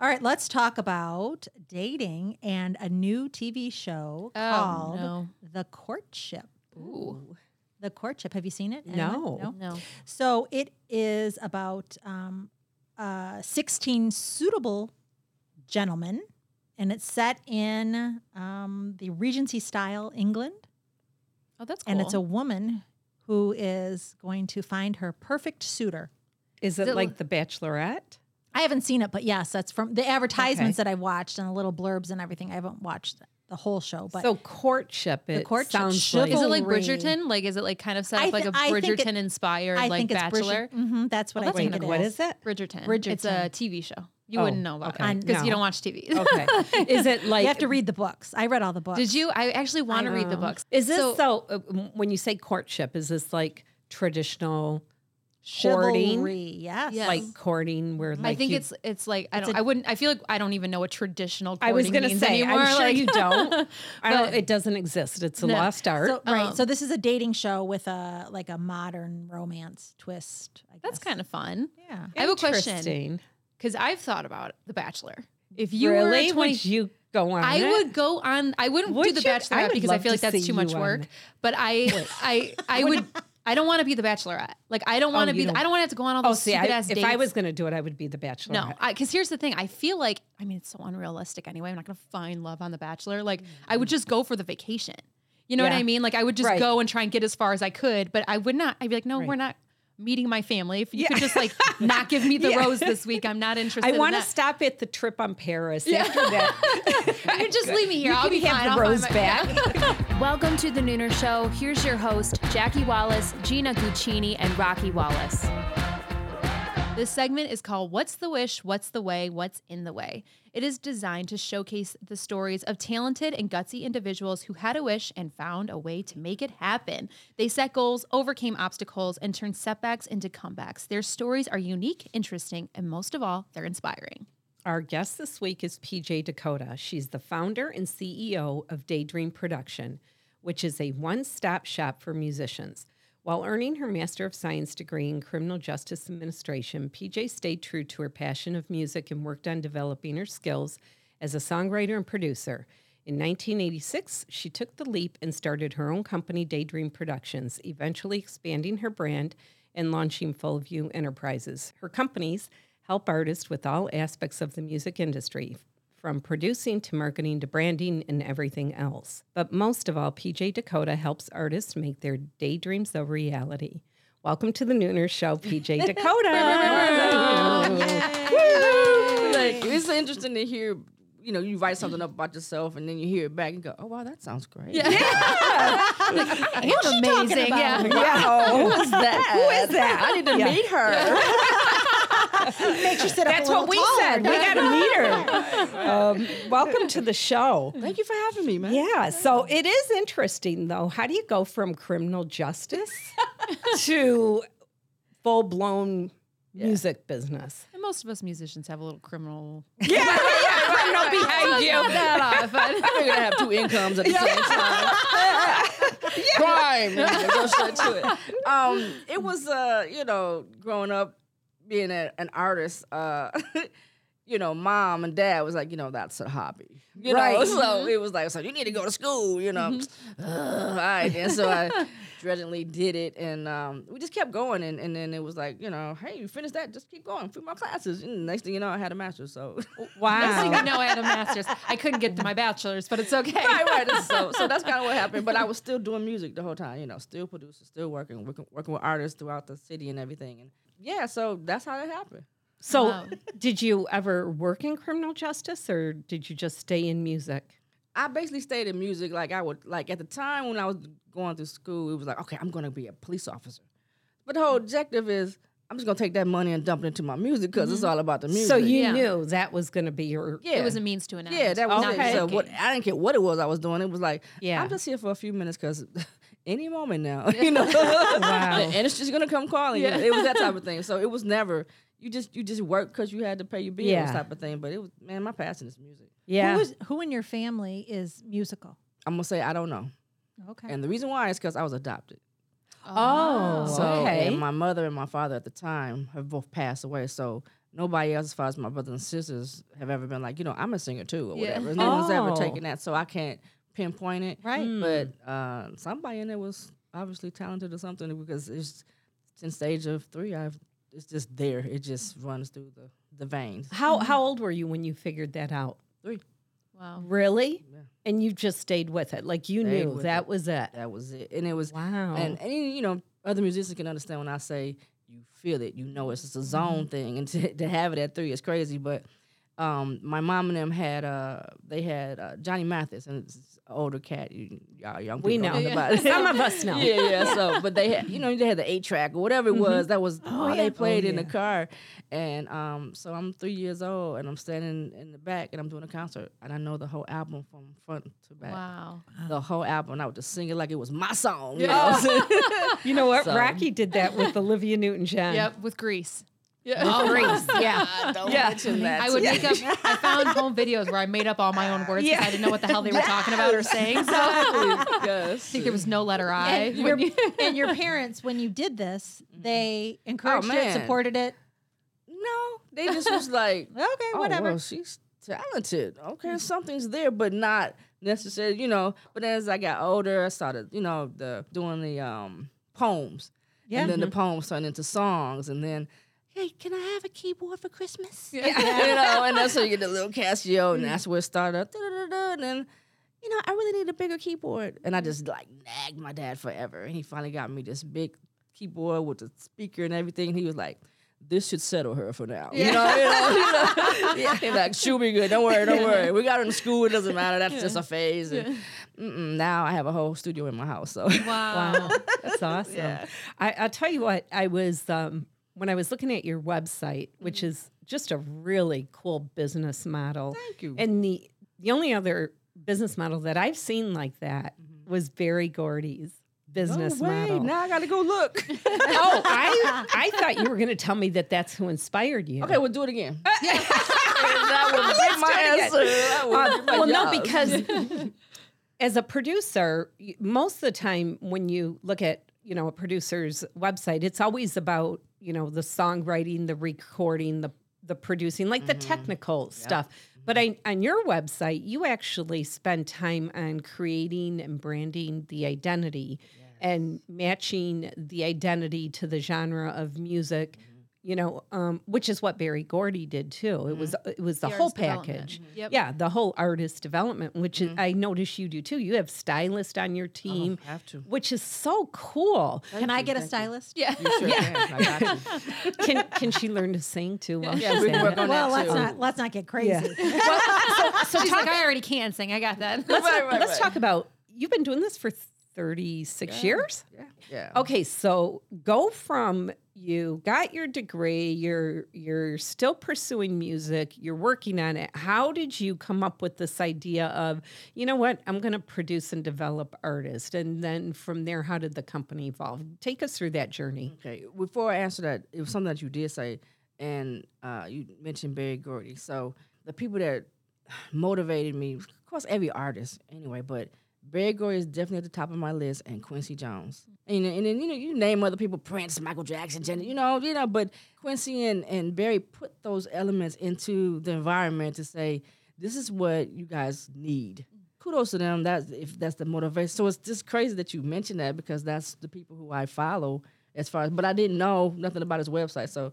All right, let's talk about dating and a new TV show Oh, called no. The Courtship. Ooh. The Courtship. Have you seen it? No. Anyone? No. So it is about um, uh, 16 suitable gentlemen, and it's set in um, the Regency style England. Oh, that's cool. And it's a woman who is going to find her perfect suitor. Is it it like The Bachelorette? I haven't seen it, but yes, that's from the advertisements that I've watched and the little blurbs and everything. I haven't watched the whole show, but so courtship. It courtship, sounds like Is it like Bridgerton? Like, is it like kind of set I up like a a I think it- Bridgerton inspired I like think it's Bachelor? hmm that's what Oh, I that's think kinda it cool. what is it? Bridgerton. Bridgerton. It's a TV show. You Oh, wouldn't know about okay. it because No. you don't watch TV. Okay. Is it like you have to read the books. I read all the books. Did you? I actually want to read the books. Is this So- so? uh, when you say courtship, is this like traditional courting? Chivalry, yes. Yes. Like courting, where like I think you- it's it's like I don't. a- I wouldn't. I feel like I don't even know what traditional. I was going gonna to say, anymore. I'm sure like, you don't. I don't. But- It doesn't exist. It's a No. lost art. So, right. Um, so this is a dating show with a like a modern romance twist. I That's kind of fun. yeah. I have a question Interesting. because I've thought about The Bachelor. If you really? were 20, Would you go on? I it? would go on. I wouldn't Would do the you? I Bachelorette because I feel like that's too much you on work. it. But I, I, I would. I don't want to be the Bachelorette. Like I don't oh, want to you be. The, I don't want to have to go on all Oh, those see, stupid I, ass if dates. I was going to do it, I would be the Bachelor. No, because here's the thing. I feel like I mean it's so unrealistic anyway. I'm not gonna find love on The Bachelor. Like I would mm. just go for the vacation. You know what I mean? Like I would just Right. go and try and get as far as I could, but I would not. I'd be like, no, Right. we're not meeting my family. If you Yeah. could just like not give me the Yeah. rose this week, I'm not interested. I want to that. stop at the trip on Paris. After that, You can just leave me here. You I'll be have fine. the I'll rose my- back. Welcome to the Nooner Show. Here's your host, Jackie Wallace, Gina Guccini, and Rocky Wallace. This segment is called What's the Wish? What's the Way? What's in the Way? It is designed to showcase the stories of talented and gutsy individuals who had a wish and found a way to make it happen. They set goals, overcame obstacles, and turned setbacks into comebacks. Their stories are unique, interesting, and most of all, they're inspiring. Our guest this week is PJ Dakota. She's the founder and CEO of Daydream Production, which is a one stop shop for musicians. While earning her Master of Science degree in Criminal Justice Administration, PJ stayed true to her passion of music and worked on developing her skills as a songwriter and producer. In 1986, she took the leap and started her own company, Daydream Productions, eventually expanding her brand and launching Full View Enterprises. Her companies help artists with all aspects of the music industry, from producing to marketing to branding and everything else. But most of all, PJ Dakota helps artists make their daydreams a reality. Welcome to the Nooner Show, PJ Dakota. like it's interesting to hear. You know, you write something up about yourself, and then you hear it back and go, "Oh wow, that sounds great." Yeah, I'm amazing. Yeah. Wow, who is that? Who is that? I need to meet her. Makes you sit up That's a what we taller. said. We got to meet her. Um, welcome to the show. Thank you for having me, man. Yeah, so it is interesting though. How do you go from criminal justice to full blown music business? And most of us musicians have a little criminal. Yeah, yeah, criminal behind you. that off. We're gonna have two incomes at the same time. Crime. And Go straight to it. Um, it was uh, you know, growing up, being a, an artist, uh, you know, mom and dad was like, you know, that's a hobby. You know, Right. so it was like, so you need to go to school, you know. Ugh, all right. And so I dreadingly did it and um, we just kept going and, and then it was like, you know, hey, you finished that, just keep going through my classes. And next thing you know, I had a master's. So wow. Next thing Wow. you know, I had a master's. I couldn't get to my bachelor's, but it's okay. right, right. So, so that's kind of what happened. But I was still doing music the whole time. You know, still producing, still working, working, working with artists throughout the city and everything. And yeah, so that's how that happened. So, Wow. did you ever work in criminal justice or did you just stay in music? I basically stayed in music. Like I would, like at the time when I was going through school, it was like, okay, I'm gonna be a police officer. But the whole mm. objective is, I'm just gonna take that money and dump it into my music because it's mm-hmm. all about the music. So, you Yeah. knew that was going to be your. yeah, It was a means to an end. yeah, that was Okay. it. So what I didn't care what it was I was doing. It was like, Yeah. I'm just here for a few minutes because any moment now, you know, Wow. and it's just gonna come calling. you. It was that type of thing. So it was never you just you just work because you had to pay your bills Yeah. type of thing. But it was man, my passion is music. Yeah. Who, is, who in your family is musical? I'm gonna say I don't know, Okay. and the reason why is because I was adopted. oh, So okay. and my mother and my father at the time have both passed away. So nobody else, as far as my brothers and sisters, have ever been like, you know, I'm a singer too, or Yeah. whatever. No one's ever Oh. taken that, so I can't pinpoint it. Right. Hmm. But uh, somebody in there was obviously talented or something because it's since the age of three, I've it's just there. It just runs through the the veins. How mm-hmm. how old were you when you figured that out? Three. Wow. Really? Yeah. And you just stayed with it, like you Stayed knew that it. was it. That was it, and it was Wow. and, and you know other musicians can understand when I say you feel it, you know it's just a zone mm-hmm. thing, and to, to have it at three is crazy. But um, my mom and them had uh, they had uh, Johnny Mathis, and it's an older cat. You, y'all young people We don't know. about it. Some of us know. yeah, yeah. So, but they had, you know, they had the eight track or whatever it was. That was all yeah. they played Oh, in the car. And um, so I'm three years old, and I'm standing in the back, and I'm doing a concert, and I know the whole album from front to back. Wow. The whole album, and I would just sing it like it was my song. You know? You know what? So- Rocky did that with Olivia Newton John. Yep, with Grease. Oh, Grease. Yeah. Don't Yeah. mention that. I would make up. I found home videos where I made up all my own words because Yeah. I didn't know what the hell they were talking about or saying. So I think there was no letter I. And your, and your parents, when you did this, they encouraged it, man. supported it. No, they just was like, Okay, oh, whatever. well, she's talented. Okay, something's there, but not necessarily, you know. But as I got older, I started, you know, the doing the um poems. Yeah. And then the poems turned into songs, and then. Hey, can I have a keyboard for Christmas? Yeah. you know, and that's how you get the little Casio, and that's where it started. And then, you know, I really need a bigger keyboard, and I just like nagged my dad forever, and he finally got me this big keyboard with the speaker and everything. And he was like, "This should settle her for now." You know, you know, you know? yeah. He's like, "She'll be good. Don't worry, don't worry. We got her in school. It doesn't matter. That's just a phase." And, now I have a whole studio in my house. So Wow. Wow, that's awesome. I, I'll tell you what, I was um, when I was looking at your website, which is just a really cool business model. Thank you. And the the only other business model that I've seen like that was Berry Gordy's business No way. model. Now I got to go look. oh, I I thought you were going to tell me that that's who inspired you. okay, we'll do it again. that would be my answer. Uh, well, no, because as a producer, most of the time when you look at you know a producer's website, it's always about you know the songwriting, the recording, the the producing, like the mm-hmm. technical stuff. Mm-hmm. But I, on your website, you actually spend time on creating and branding the identity and matching the identity to the genre of music. You know, um, which is what Berry Gordy did too. It was mm-hmm. it was the, The whole artist development. package. Mm-hmm. Yep. Yeah, the whole artist development, which is, mm-hmm. I notice you do too. You have stylist on your oh, team, have to. which is so cool. Can I get a stylist? Yeah. You sure can. I got you. Can can she learn to sing too? While Yeah, she's we work on Well, that let's too. not let's not get crazy. Yeah. So she's like, I already can sing. I got that. let's Right, right, let's right. talk about. You've been doing this for thirty six years. Yeah, yeah. Okay, so go from you got your degree, you're you're still pursuing music, you're working on it. How did you come up with this idea of, you know what, I'm going to produce and develop artists, and then from there, how did the company evolve? Take us through that journey. Okay, before I answer that, it was something that you did say, and uh, you mentioned Berry Gordy. So the people that motivated me, of course, every artist anyway, but Berry Gordy is definitely at the top of my list, and Quincy Jones. And, and then you know you name other people, Prince, Michael Jackson, Janet, you know, you know, but Quincy and, and Berry put those elements into the environment to say this is what you guys need. Kudos to them. That's if that's the motivation. So it's just crazy that you mentioned that because that's the people who I follow as far as. But I didn't know nothing about his website, so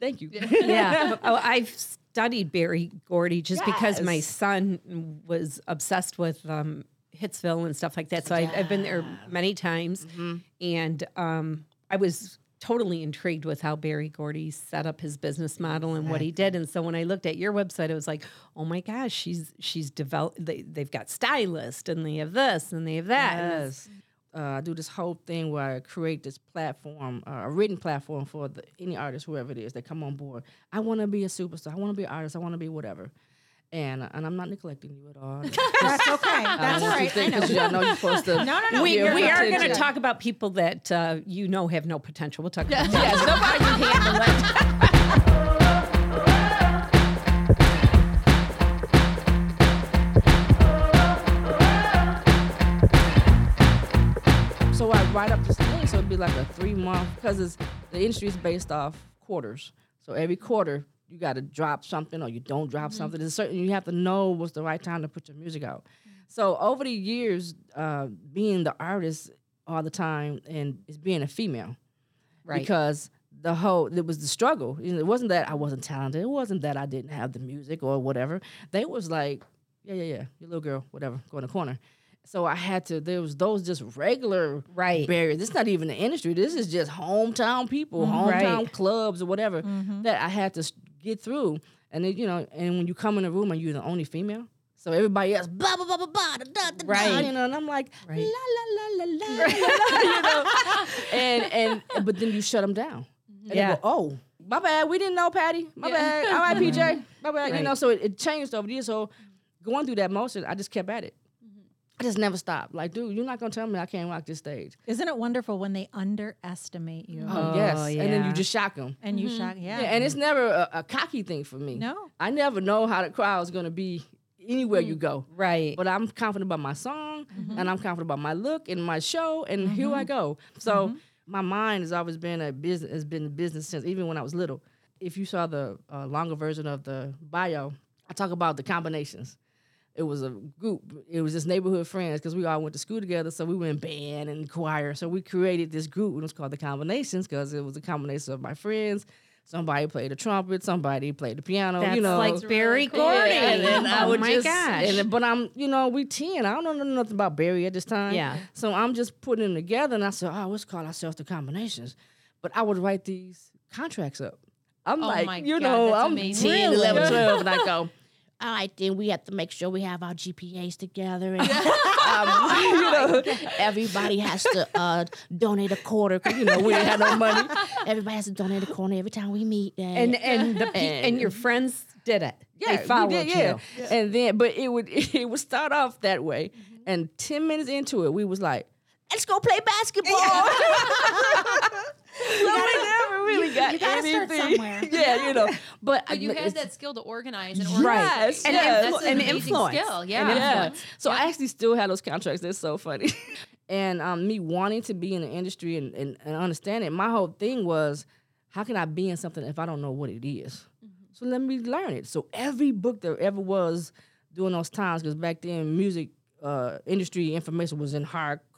thank you. Yeah, oh, I've studied Berry Gordy just because my son was obsessed with um, Hitsville and stuff like that. So I, I've been there many times, and um, I was totally intrigued with how Berry Gordy set up his business model and what he did. And so when I looked at your website, I was like, "Oh my gosh, she's she's developed. They, they've got stylists and they have this and they have that." Yes. Uh, I do this whole thing where I create this platform, uh, a written platform for the, any artist, whoever it is, that come on board. I want to be a superstar. I want to be an artist. I want to be whatever. And and I'm not neglecting you at all. That's okay. That's all right. I know. I know you're supposed to. No, no, no. We, we are going to talk about people that uh, you know have no potential. We'll talk about Yes, nobody can handle it. So I write up this thing, so it'd be like a three month because it's the industry is based off quarters. So every quarter, you got to drop something or you don't drop mm-hmm. something. There's certain you have to know what's the right time to put your music out. Mm-hmm. So over the years, uh, being the artist all the time and is being a female, Right. because the whole it was the struggle. It wasn't that I wasn't talented. It wasn't that I didn't have the music or whatever. They was like, yeah, yeah, yeah, you little girl, whatever, go in the corner. So I had to. There was those just regular Right. barriers. It's not even the industry. This is just hometown people, mm-hmm. hometown Right. clubs or whatever that I had to get through. And then, you know, and when you come in a room and you're the only female, so everybody else, blah blah blah blah blah, da, da, da, Right. you know, and I'm like, Right. la la la la la, you know, and and but then you shut them down. And Yeah. go, oh, my bad, we didn't know, Patty. My bad. All right, PJ. My bad. You know, so it, it changed over the years. So going through that motion, I just kept at it. I just never stopped. Like, dude, you're not gonna tell me I can't rock this stage. Isn't it wonderful when they underestimate you Oh, yes, oh, and then you just shock them. and you mm-hmm. shock? Yeah. Yeah, and it's never a, a cocky thing for me. No. I never know how the crowd's gonna be anywhere you mm. go. Right. But I'm confident about my song, mm-hmm. and I'm confident about my look and my show, and here I mm-hmm. go. So my mind has always been a business. Has been a business since even when I was little. If you saw the uh, longer version of the bio, I talk about the combinations. It was a group. It was just neighborhood friends because we all went to school together. So we were in band and choir. So we created this group. It was called the Combinations because it was a combination of my friends. Somebody played the trumpet. Somebody played the piano. That's you know, like Berry really cool. Gordy. yeah, and then I oh my just, gosh. and then- but I'm, you know, we 10. I don't know nothing about Berry at this time. Yeah. So I'm just putting them together and I said, oh, let's call ourselves the combinations. But I would write these contracts up. I'm Oh like, my you God, know, that's I'm amazing. 10, 11, 12, and I go, all right, then we have to make sure we have our GPAs together. And, um, you know, everybody has to uh, donate a quarter because, you know, we didn't have no money. Everybody has to donate a quarter every time we meet. and and the pe- and your friends did it. Yeah, they followed did, yeah. you. And then, but it would it would start off that way, and ten minutes into it, we was like, "Let's go play basketball." so we never really got You gotta start anything. somewhere. yeah, you know. But, But you I- had that skill to organize and Yes, organize. And Yeah, influ- that's an and amazing influence. skill. And Yeah. yeah. influence. So I actually still have those contracts. That's so funny. and um, me wanting to be in the industry and, and, and understand it, my whole thing was, how can I be in something if I don't know what it is? So let me learn it. So every book there ever was during those times, because back then music uh, industry information was in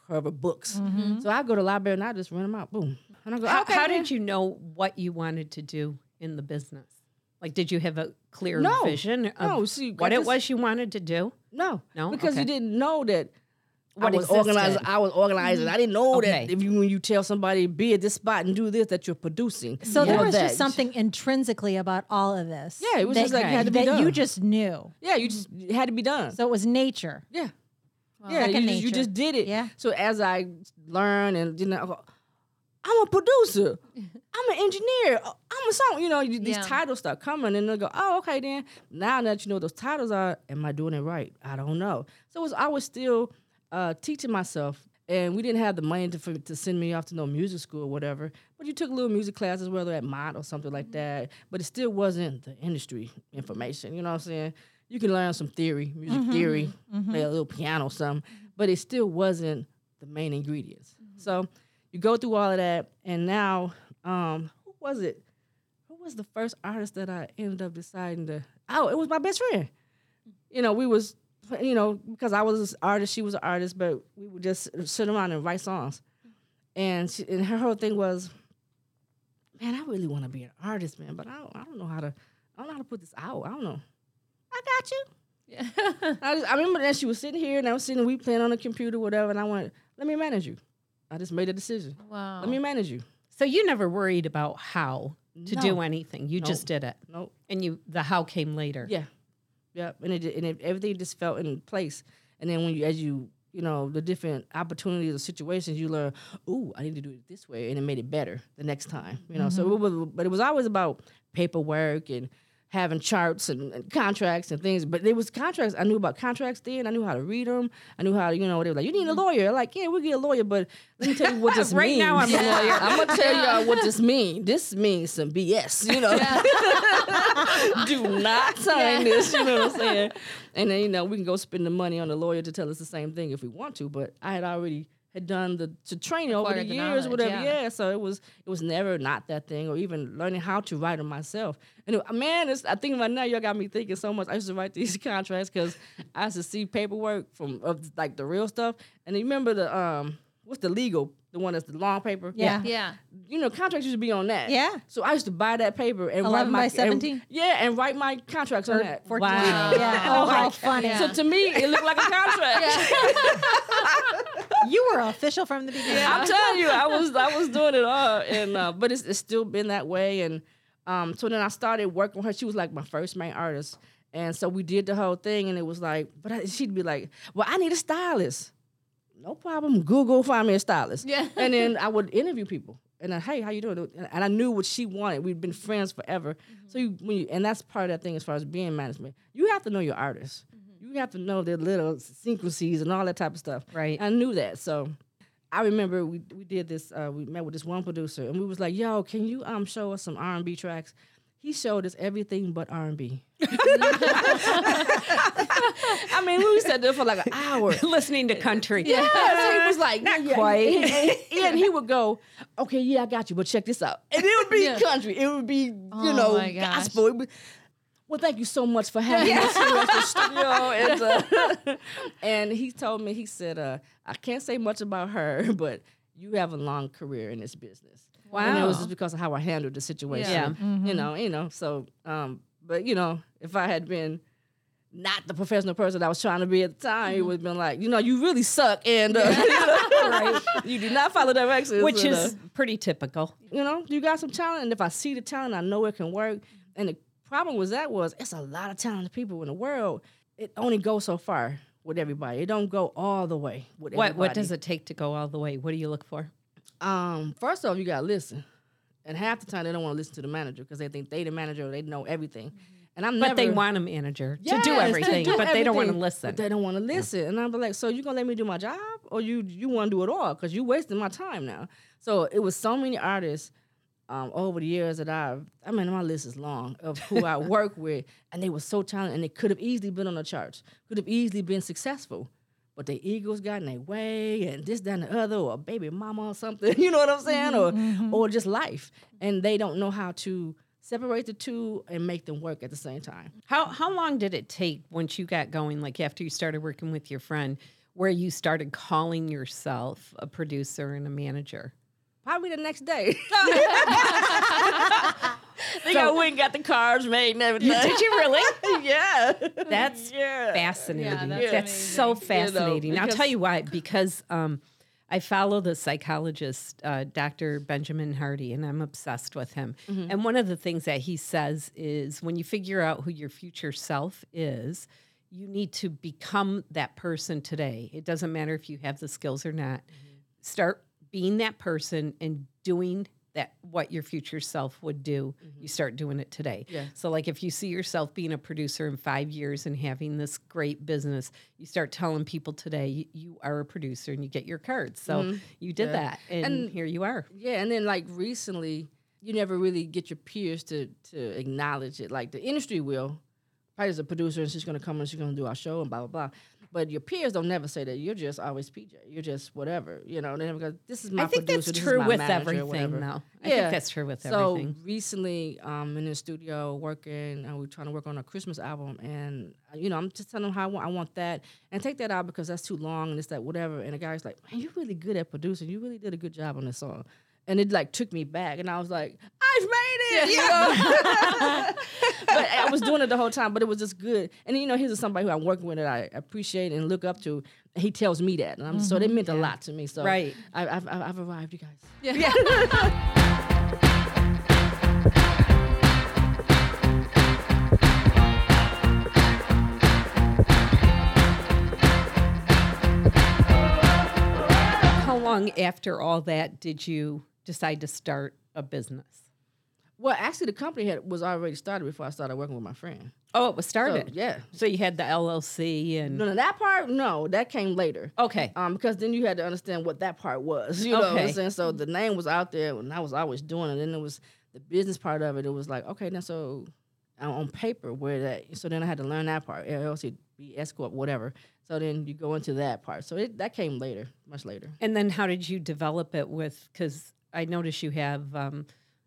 hardcover books. Mm-hmm. So I go to the library and I just run them out. Boom. And I go, How, okay. how did you know what you wanted to do in the business? Like, did you have a clear No. vision of No, see, what I it just- was you wanted to do? No, No? because you didn't know that. What I was existed. organizing. I was organizing. Mm-hmm. I didn't know Okay. that if you when you tell somebody be at this spot and do this, that you're producing. So there was that. just something intrinsically about all of this. Yeah, it was that, just like it had to be that done. you just knew. Yeah, you just it had to be done. So it was nature. yeah, yeah. Second You just, you just did it. Yeah. So as I learn and you know, I'm a producer. I'm an engineer. uh, I'm a song. You know, you, these Yeah. titles start coming, and they'll go, "Oh, okay, then." Now that you know those titles are, am I doing it right? I don't know. So it was, I was still uh, teaching myself, and we didn't have the money to for, to send me off to no music school or whatever. But you took little music classes, whether at Mott or something like that. But it still wasn't the industry information. You know what I'm saying? You can learn some theory, music mm-hmm. theory, mm-hmm. play a little piano, or something, but it still wasn't the main ingredients. Mm-hmm. So you go through all of that, and now, um, who was it? Who was the first artist that I ended up deciding to? Oh, it was my best friend. You know, we was, you know, because I was an artist, she was an artist, but we would just sit around and write songs. And she, and her whole thing was, man, I really want to be an artist, man, but I don't, I don't know how to, I don't know how to put this out. I don't know. I got you. I, just, I remember that she was sitting here and I was sitting, we playing on the computer, whatever, and I went, let me manage you. I just made a decision. Wow. Let me manage you. So you never worried about how to do anything. You just did it, Nope. and you the how came later. Yeah, yeah, and it and it, everything just felt in place. And then when you, as you, you know, the different opportunities or situations, you learn, ooh, I need to do it this way, and it made it better the next time. You know, so mm-hmm. it was, but it was always about paperwork and having charts and, and contracts and things. But there was contracts. I knew about contracts then. I knew how to read them. I knew how to, you know, they were like, you need a lawyer. Like, yeah, we'll get a lawyer, but let me tell you what this Right means. now I'm a lawyer. I'm gonna tell y'all what this means. This means some BS. You know, do not sign this. You know what I'm saying? And then you know we can go spend the money on the lawyer to tell us the same thing if we want to. But I had already had done the, the training over the the years, whatever. yeah. Yeah. so it was it was never not that thing, or even learning how to write them myself. And it, man, it's, I think about now, y'all got me thinking so much. I used to write these contracts because I used to see paperwork from of like the real stuff. And you remember the um, what's the legal, the one that's the long paper? Yeah. Yeah. You know, contracts used to be on that. Yeah. So I used to buy that paper and write my by and- 17? yeah, and write my contracts on that. Fourteen. Wow. Yeah. Oh, how funny. So to me, it looked like a contract. you were official from the beginning. I'm telling you, I was I was doing it all, and uh, but it's, it's still been that way. And um, so then I started working with her. She was like my first main artist, and so we did the whole thing. And it was like, but I, she'd be like, "Well, I need a stylist." No problem. Google find me a stylist. Yeah. And then I would interview people. And then, hey, how you doing? And I knew what she wanted. We'd been friends forever. So you, when you, and that's part of that thing as far as being management. You have to know your artists. You have to know their little sequences and all that type of stuff. Right. I knew that. So I remember we we did this. Uh, we met with this one producer, and we was like, "Yo, can you um show us some R and B tracks?" He showed us everything but R and B. I mean, we sat there for like an hour. Listening to country. Yeah, so he was like, Not yeah, quite. And, and- and he would go, "Okay, yeah, I got you, but check this out." And it would be Yeah. country. It would be, you Oh know, gospel. It would- well, thank you so much for having us here at the studio. And, uh, and he told me, he said, uh, "I can't say much about her, but you have a long career in this business." And it was Wow. just because of how I handled the situation. Yeah. You know, you know. So, um, but you know, if I had been not the professional person I was trying to be at the time, it would have been like, you know, you really suck, and uh, you, know, you do not follow directions, Which and, uh, is pretty typical. you know, you got some talent, and if I see the talent, I know it can work. And the problem was that was, it's a lot of talented people in the world. It only goes so far with everybody. It don't go all the way with What everybody. what does it take to go all the way? What do you look for? Um, first off, you gotta listen, and half the time they don't want to listen to the manager because they think they the manager, they know everything. And I'm But they want a manager to Yes, do to everything, do but they don't want to listen. But they don't want to listen, and I'm like, so you gonna let me do my job, or you you want to do it all? Because you wasting my time now. So it was so many artists um, over the years that I've. I mean, my list is long of who I work with, and they were so talented, and they could have easily been on the charts, could have easily been successful. But their egos got in their way, and this, that, and the other, or baby mama or something. You know what I'm saying? Mm-hmm, Or or just life, and they don't know how to separate the two and make them work at the same time. How how long did it take once you got going? Like after you started working with your friend, where you started calling yourself a producer and a manager? Probably the next day. they got went and got the cars made and everything. Did you really? yeah. That's Yeah. fascinating. that's that's so amazing. fascinating. I'll tell you why. Because um, I follow the psychologist, uh, Dr. Benjamin Hardy, and I'm obsessed with him. Mm-hmm. And one of the things that he says is when you figure out who your future self is, you need to become that person today. It doesn't matter if you have the skills or not. Mm-hmm. Start being that person and doing that what your future self would do. You start doing it today. Mm-hmm. Yeah. So like if you see yourself being a producer in 5 years and having this great business, you start telling people today you, you are a producer and you get your cards. So you did Mm-hmm. Yeah. that and, And- here you are. Yeah, and then like recently, you never really get your peers to to acknowledge it. Like the industry will. Probably as a producer, and she's gonna come and she's gonna do our show and blah blah blah. But your peers don't never say that. You're just always PJ. You're just whatever. You know. They never go. This is my. I think producer, that's true with manager," everything though. I Yeah. think that's true with So everything. recently, um, in the studio working, and we're trying to work on a Christmas album, and uh, you know, I'm just telling them how I want, I want that, and take that out because that's too long and it's that whatever. And the guy's like, "Man, you're really good at producing. You really did a good job on this song." And it like took me back, and I was like, "I've made it!" Know? but I was doing it the whole time, but it was just good. And you know, here's somebody who I'm working with that I appreciate and look up to. He tells me that, and I'm so it mm-hmm. meant a lot to me. So Right. I, I've, I've I've arrived, you guys. Yeah. How long after all that did you decide to start a business? Well, actually, the company had was already started before I started working with my friend. Oh, it was So, started. yeah. So you had the LLC and No, no, that part, no, that came later. okay. Um, because then you had to understand what that part was. You know what I'm saying? So the name was out there, and I was always doing it. And then it was the business part of it. It was like, okay, now so on paper where that. So then I had to learn that part. LLC, be S corp, whatever. So then you go into that part. So it, that came later, much later. And then how did you develop it with? Because I notice you have, um,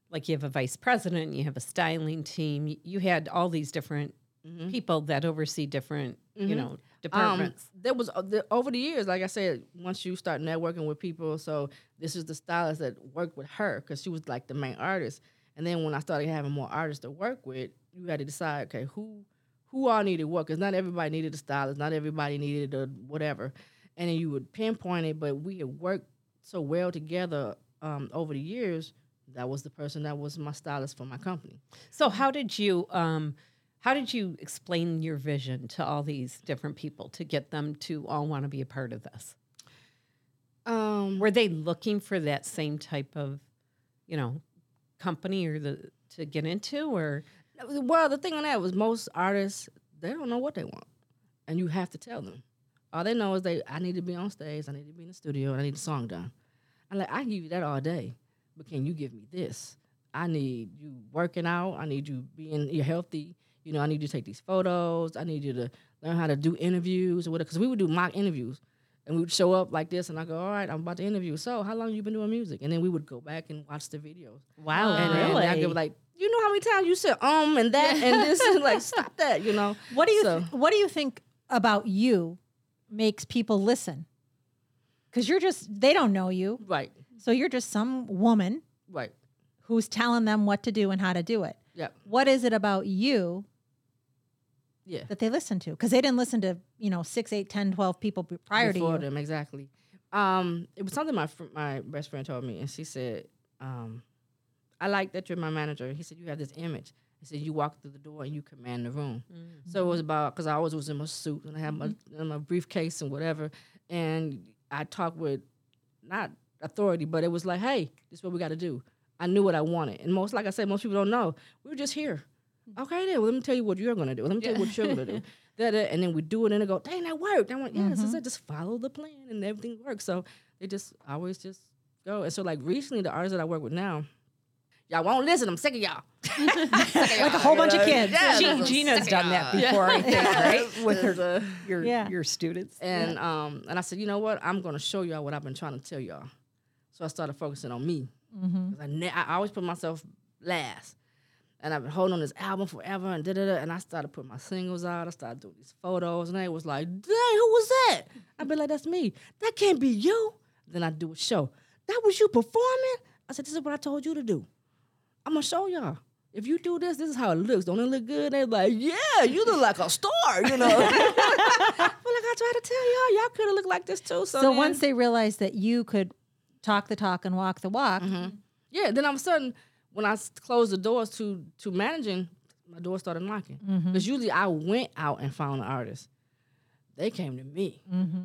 like, you have a vice president, you have a styling team. You had all these different people that oversee different, you know, Um, departments. there was uh, the, over the years, like I said, once you start networking with people, so this is the stylist that worked with her because she was like the main artist. And then when I started having more artists to work with, you had to decide, okay, who who all needed what? Because not everybody needed a stylist, not everybody needed a whatever. And then you would pinpoint it, but we had worked so well together um, over the years. That was the person that was my stylist for my company. So how did you um how did you explain your vision to all these different people to get them to all want to be a part of this? Um, Were they looking for that same type of, you know, company or the to get into or Well, the thing on that was most artists they don't know what they want, and you have to tell them. All they know is they I need to be on stage, I need to be in the studio, and I need a song done. I'm like, I can give you that all day, but can you give me this? I need you working out. I need you being you're healthy. You know, I need you to take these photos. I need you to learn how to do interviews or whatever. Because we would do mock interviews, and we would show up like this, and I go, all right, I'm about to interview. So, how long you been doing music? And then we would go back and watch the videos. wow, And then I really? go like, you know how many times you said um and that and this and like stop that, you know. What do you So- th- What do you think about you makes people listen? Because you're just they don't know you, Right, so you're just some woman right. who's telling them what to do and how to do it. Yeah. What is it about you Yeah. that they listen to? Because they didn't listen to you know six, eight, 10, 12 people prior Before to you. them, exactly. Um, it was something my fr- my best friend told me, and she said, um, "I like that you're my manager." He said, "You have this image." He said, "You walk through the door and you command the room." So it was about because I always was in my suit and I had my in my briefcase and whatever, and I talked with not authority, but it was like, "Hey, this is what we got to do." I knew what I wanted, and most like I said, most people don't know. We were just here. Mm-hmm. Okay, then well, let me tell you what you're gonna do. Let me tell you what you're gonna do. Da, da, and then we do it, and they go, "Dang, that worked." I went, "Yes." I mm-hmm. said, "Just follow the plan, and everything works." So they just always just go. And so, like recently, the artists that I work with now, y'all won't listen. I'm sick of y'all. like a whole bunch of kids. Yeah, G- I'm Gina's done that y'all. before, I think, right? With her, your Yeah. your students. and um, and I said, you know what? I'm gonna show y'all what I've been trying to tell y'all. So I started focusing on me. 'Cause I, ne- I always put myself last, and I've been holding on this album forever, and da da da. And I started putting my singles out. I started doing these photos, and they was like, "Dang, who was that?" I'd be like, "That's me. That can't be you." Then I do a show. That was you performing. I said, "This is what I told you to do. I'm gonna show y'all." If you do this, this is how it looks. Don't it look good? They're like, yeah, you look like a star, you know. but like I tried to tell y'all, y'all could have looked like this too. So, So then- once they realized that you could talk the talk and walk the walk, mm-hmm. Yeah, then all of a sudden, when I closed the doors to to managing, my door started knocking. Mm-hmm. Because usually I went out and found an artist. They came to me. Mm-hmm.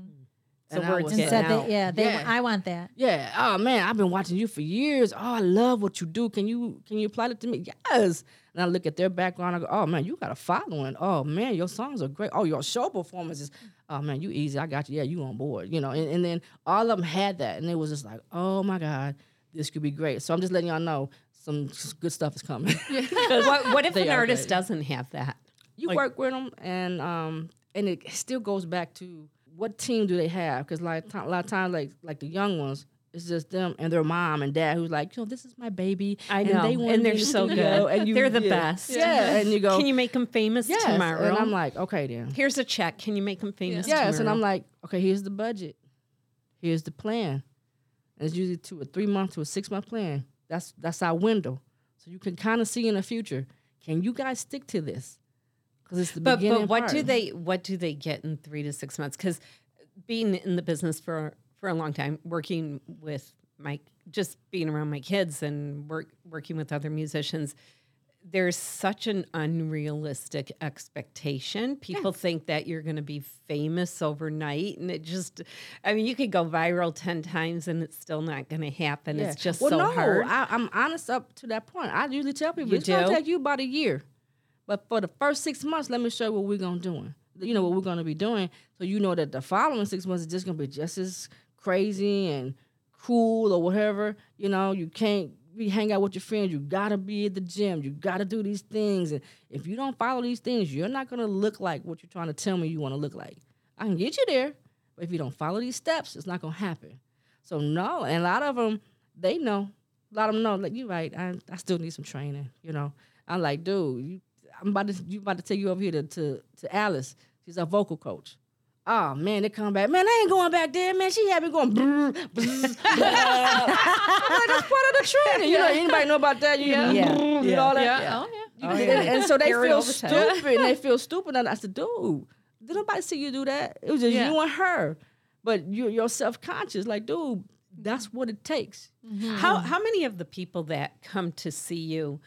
So And I words was and said out. that yeah, they Yeah. I want that. Yeah. Oh man, I've been watching you for years. Oh, I love what you do. Can you can you apply it to me? Yes. And I look at their background. I go, oh man, you got a following. Oh man, your songs are great. Oh, your show performances. Oh man, you easy. I got you. Yeah, you on board. You know. And, and then all of them had that, and it was just like, oh my god, this could be great. So I'm just letting y'all know some good stuff is coming. what, what if They an artist great. doesn't have that? you Like- work with them, and um, and it still goes back to what team do they have? Because like a lot of times, like like the young ones, it's just them and their mom and dad who's like, you know, this is my baby. I and know, they and, they're so studio," good. And you, they're the yeah. best. Yeah, and you go, Can you make them famous yes, tomorrow? and I'm like, okay then. here's a check. Can you make them famous Yes, and? I'm like, okay, here's the budget, here's the plan. And it's usually to a three month to a six month plan. That's that's our window, so you can kind of see in the future. Can you guys stick to this? Because it's the but beginning. but what do they what do they get in three to six months? Because being in the business for for a long time, working with my just being around my kids and work working with other musicians, there's such an unrealistic expectation. People think that you're going to be famous overnight, and it just I mean, you could go viral ten times and it's still not going to happen. It's just well, so no, hard. I, I'm honest up to that point. I usually tell people You it's gonna take you about a year, but for the first six months, let me show you what we're gonna doing. You know what we're gonna be doing, so you know that the following six months is just gonna be just as crazy and cool or whatever. You know, you can't be hang out with your friends. You gotta be at the gym. You gotta do these things. And if you don't follow these things, you're not gonna look like what you're trying to tell me you want to look like. I can get you there, but if you don't follow these steps, it's not gonna happen. So no, and a lot of them they know. A lot of them know. Like you're right. I I still need some training. You know. I'm like, dude, you, I'm about to you about to take you over here to to, to Alice. She's a vocal coach. Oh man, they come back. Man, I ain't going back there, man. She had me going. Brr, brr, brr. I'm like, that's part of the training. You know, anybody know about that? You Yeah. yeah. Yeah. You know all that. Yeah. Oh, yeah. Oh, and, and so they Hear feel all the time. stupid. and they feel stupid. And I said, dude, did nobody see you do that? It was just Yeah. you and her. But you, you're self conscious. Like, dude, that's what it takes. Mm-hmm. How how many of the people that come to see you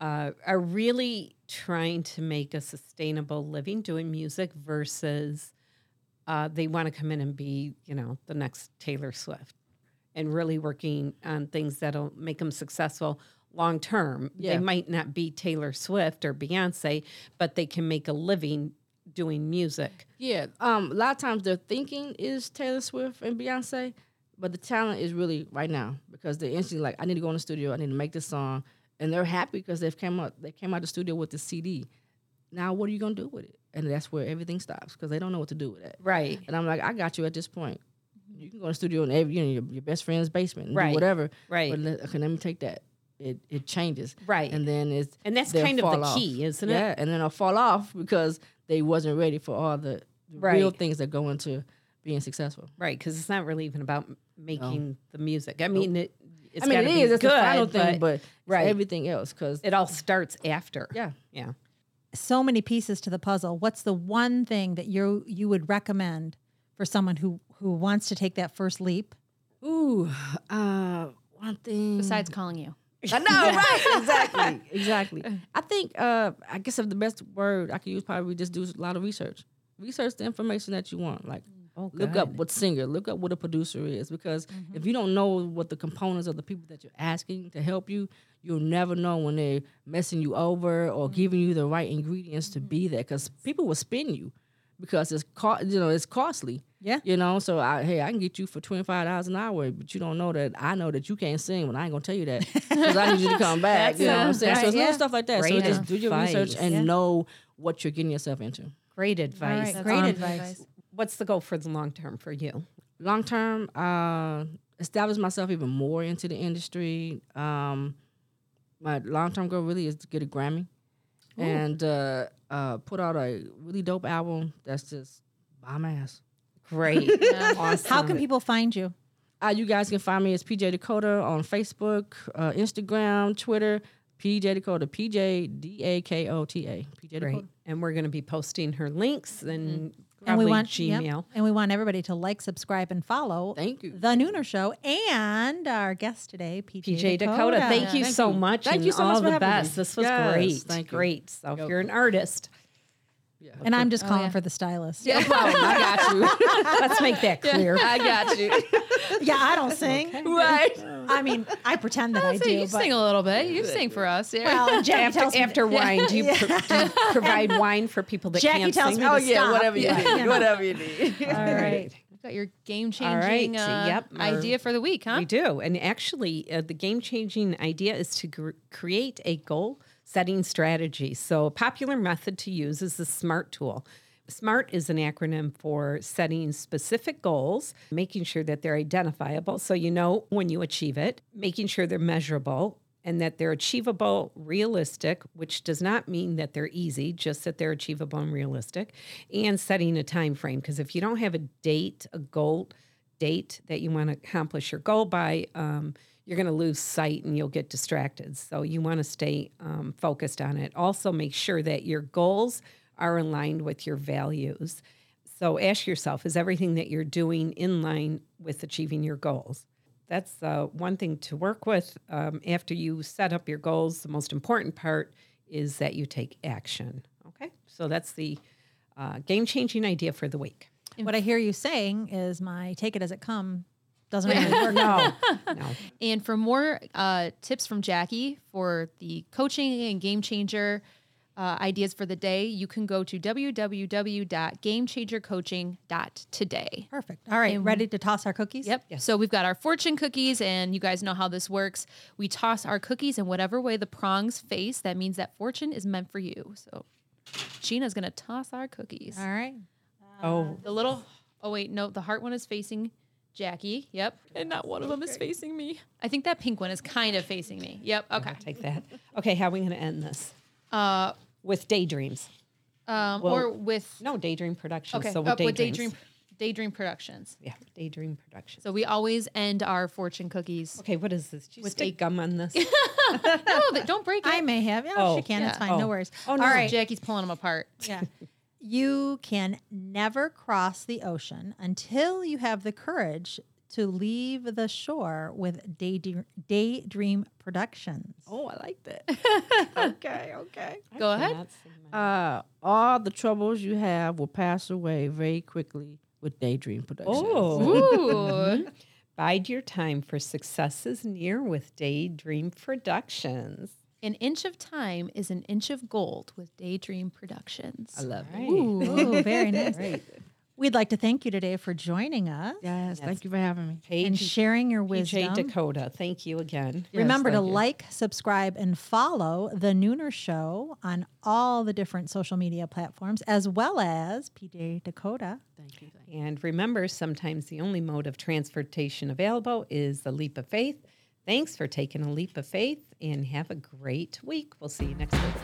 uh, are really trying to make a sustainable living doing music versus uh, they want to come in and be you know the next Taylor Swift and really working on things that'll make them successful long term. Yeah. They might not be Taylor Swift or Beyonce, but they can make a living doing music. Yeah. Um, a lot of times their thinking is Taylor Swift and Beyonce, but the talent is really right now because they're instantly like, I need to go in the studio, I need to make this song. And they're happy because they've came out they came out the studio with the CD. Now what are you gonna do with it? And that's where everything stops because they don't know what to do with it. Right. And I'm like, I got you at this point. You can go to the studio in every, you know, your, your best friend's basement and Right. do whatever. Right. But let, okay, let me take that. It it changes. Right. And then it's And that's kind of the off. key, isn't it? Yeah, and then they'll fall off because they wasn't ready for all the, the real things that go into being successful. Right, because it's not really even about making the music. I mean, it, it's I mean, gotta it be is. It's good, the final thing, but right. right. everything else. Because it all starts after. yeah, Yeah. So many pieces to the puzzle. What's the one thing that you you would recommend for someone who who wants to take that first leap? ooh, uh, one thing. Besides calling you. I know, right? Exactly, exactly. I think, uh, I guess if the best word I could use probably just do a lot of research. Research the information that you want. Like, Oh, look up what singer, look up what a producer is, because if mm-hmm. you don't know what the components of the people that you're asking to help you, you'll never know when they're messing you over or giving mm-hmm. you the right ingredients to be there. Because mm-hmm. people will spin you because it's co- you know it's costly. Yeah. You know, so I, hey, I can get you for twenty five dollars an hour, but you don't know that I know that you can't sing. When I ain't gonna tell you that because I need you to come back. you know what I'm saying? so right, it's yeah. little stuff like that. Great so just do your research and Yeah. know what you're getting yourself into. Great advice. right, great awesome advice. What's the goal for the long term for you? long term, uh, establish myself even more into the industry. Um, my long term goal really is to get a Grammy and uh, uh, put out a really dope album that's just bomb ass. Great. awesome. How can people find you? Uh, you guys can find me as PJ Dakota on Facebook, uh, Instagram, Twitter. PJ Dakota, P J D A K O T A. PJ Dakota. Great. And we're going to be posting her links and And we want Gmail. yep, and we want everybody to like, subscribe, and follow. Thank you. The Nooner Show and our guest today, PJ, PJ Dakota, thank you Thank so you. much. Thank and you so all much for the having me. best. This was Yes, great. thank you. Great. So if you're an artist, And I'm just calling yeah. for the stylist. No problem. I got you. let's make that clear. I got you. Yeah, I don't sing. right. I mean, I pretend that I, So do. you but, sing a little bit. You sing for us. Yeah. well, and Jackie tells After, me, after wine, do you, pro- do you provide wine for people that Jackie can't tells sing? me Oh to yeah, stop. whatever you need. you know. Whatever you need. All right. You've got your game changing so, uh, yep, idea for the week, huh? We do. And actually, uh, the game changing idea is to gr- create a goal setting strategy. So, a popular method to use is the SMART tool. SMART is an acronym for setting specific goals, making sure that they're identifiable so you know when you achieve it, making sure they're measurable, and that they're achievable, realistic, which does not mean that they're easy, just that they're achievable and realistic, and setting a time frame. Because if you don't have a date, a goal date that you want to accomplish your goal by, um, you're going to lose sight and you'll get distracted. So you want to stay um, focused on it. Also, make sure that your goals are aligned with your values. So ask yourself, is everything that you're doing in line with achieving your goals? That's uh, one thing to work with. Um, after you set up your goals, the most important part is that you take action. Okay, so that's the uh, game changing idea for the week. What I hear you saying is my take it as it come doesn't really work. No, no. And for more uh, tips from Jackie for the coaching and game changer uh, ideas for the day, you can go to www.gamechangercoaching.today. Perfect. All right, ready to toss our cookies? Yep. So we've got our fortune cookies, and you guys know how this works. We toss our cookies in whatever way the prongs face. That means that fortune is meant for you. So Gina's going to toss our cookies. All right. Oh, The little, oh, wait, no, the heart one is facing Jackie. Yep. And not one of them is facing me. I think that pink one is kind of facing me. Yep. Okay. take that. Okay, how are we going to end this? Uh, With daydreams. um, Well, or with, No, daydream productions. okay, So up with with daydreams. Daydream, Daydream Productions. Yeah, daydream productions. So we always end our fortune cookies. Okay, what is this? Did you With stick da- gum on this? no, but don't break it. I may have. Yeah, Oh. she can. It's Yeah. fine. No Oh. worries. Oh, no. All right. Jackie's pulling them apart. Yeah. You can never cross the ocean until you have the courage to leave the shore with Daydream, Daydream Productions. Oh, I like that. okay, okay. Go ahead. Cannot sing my- Uh, all the troubles you have will pass away very quickly with Daydream Productions. Oh. Bide your time for successes near with Daydream Productions. An inch of time is an inch of gold with Daydream Productions. I love it. Right. Ooh, very nice. We'd like to thank you today for joining us Yes, thank you for having me. Paige, and sharing your wisdom. PJ. Dakota, thank you again. Remember to you. like, subscribe, and follow The Nooner Show on all the different social media platforms, as well as PJ Dakota. Thank you. Thank you. And remember, sometimes the only mode of transportation available is the leap of faith. Thanks for taking a leap of faith and have a great week. We'll see you next week.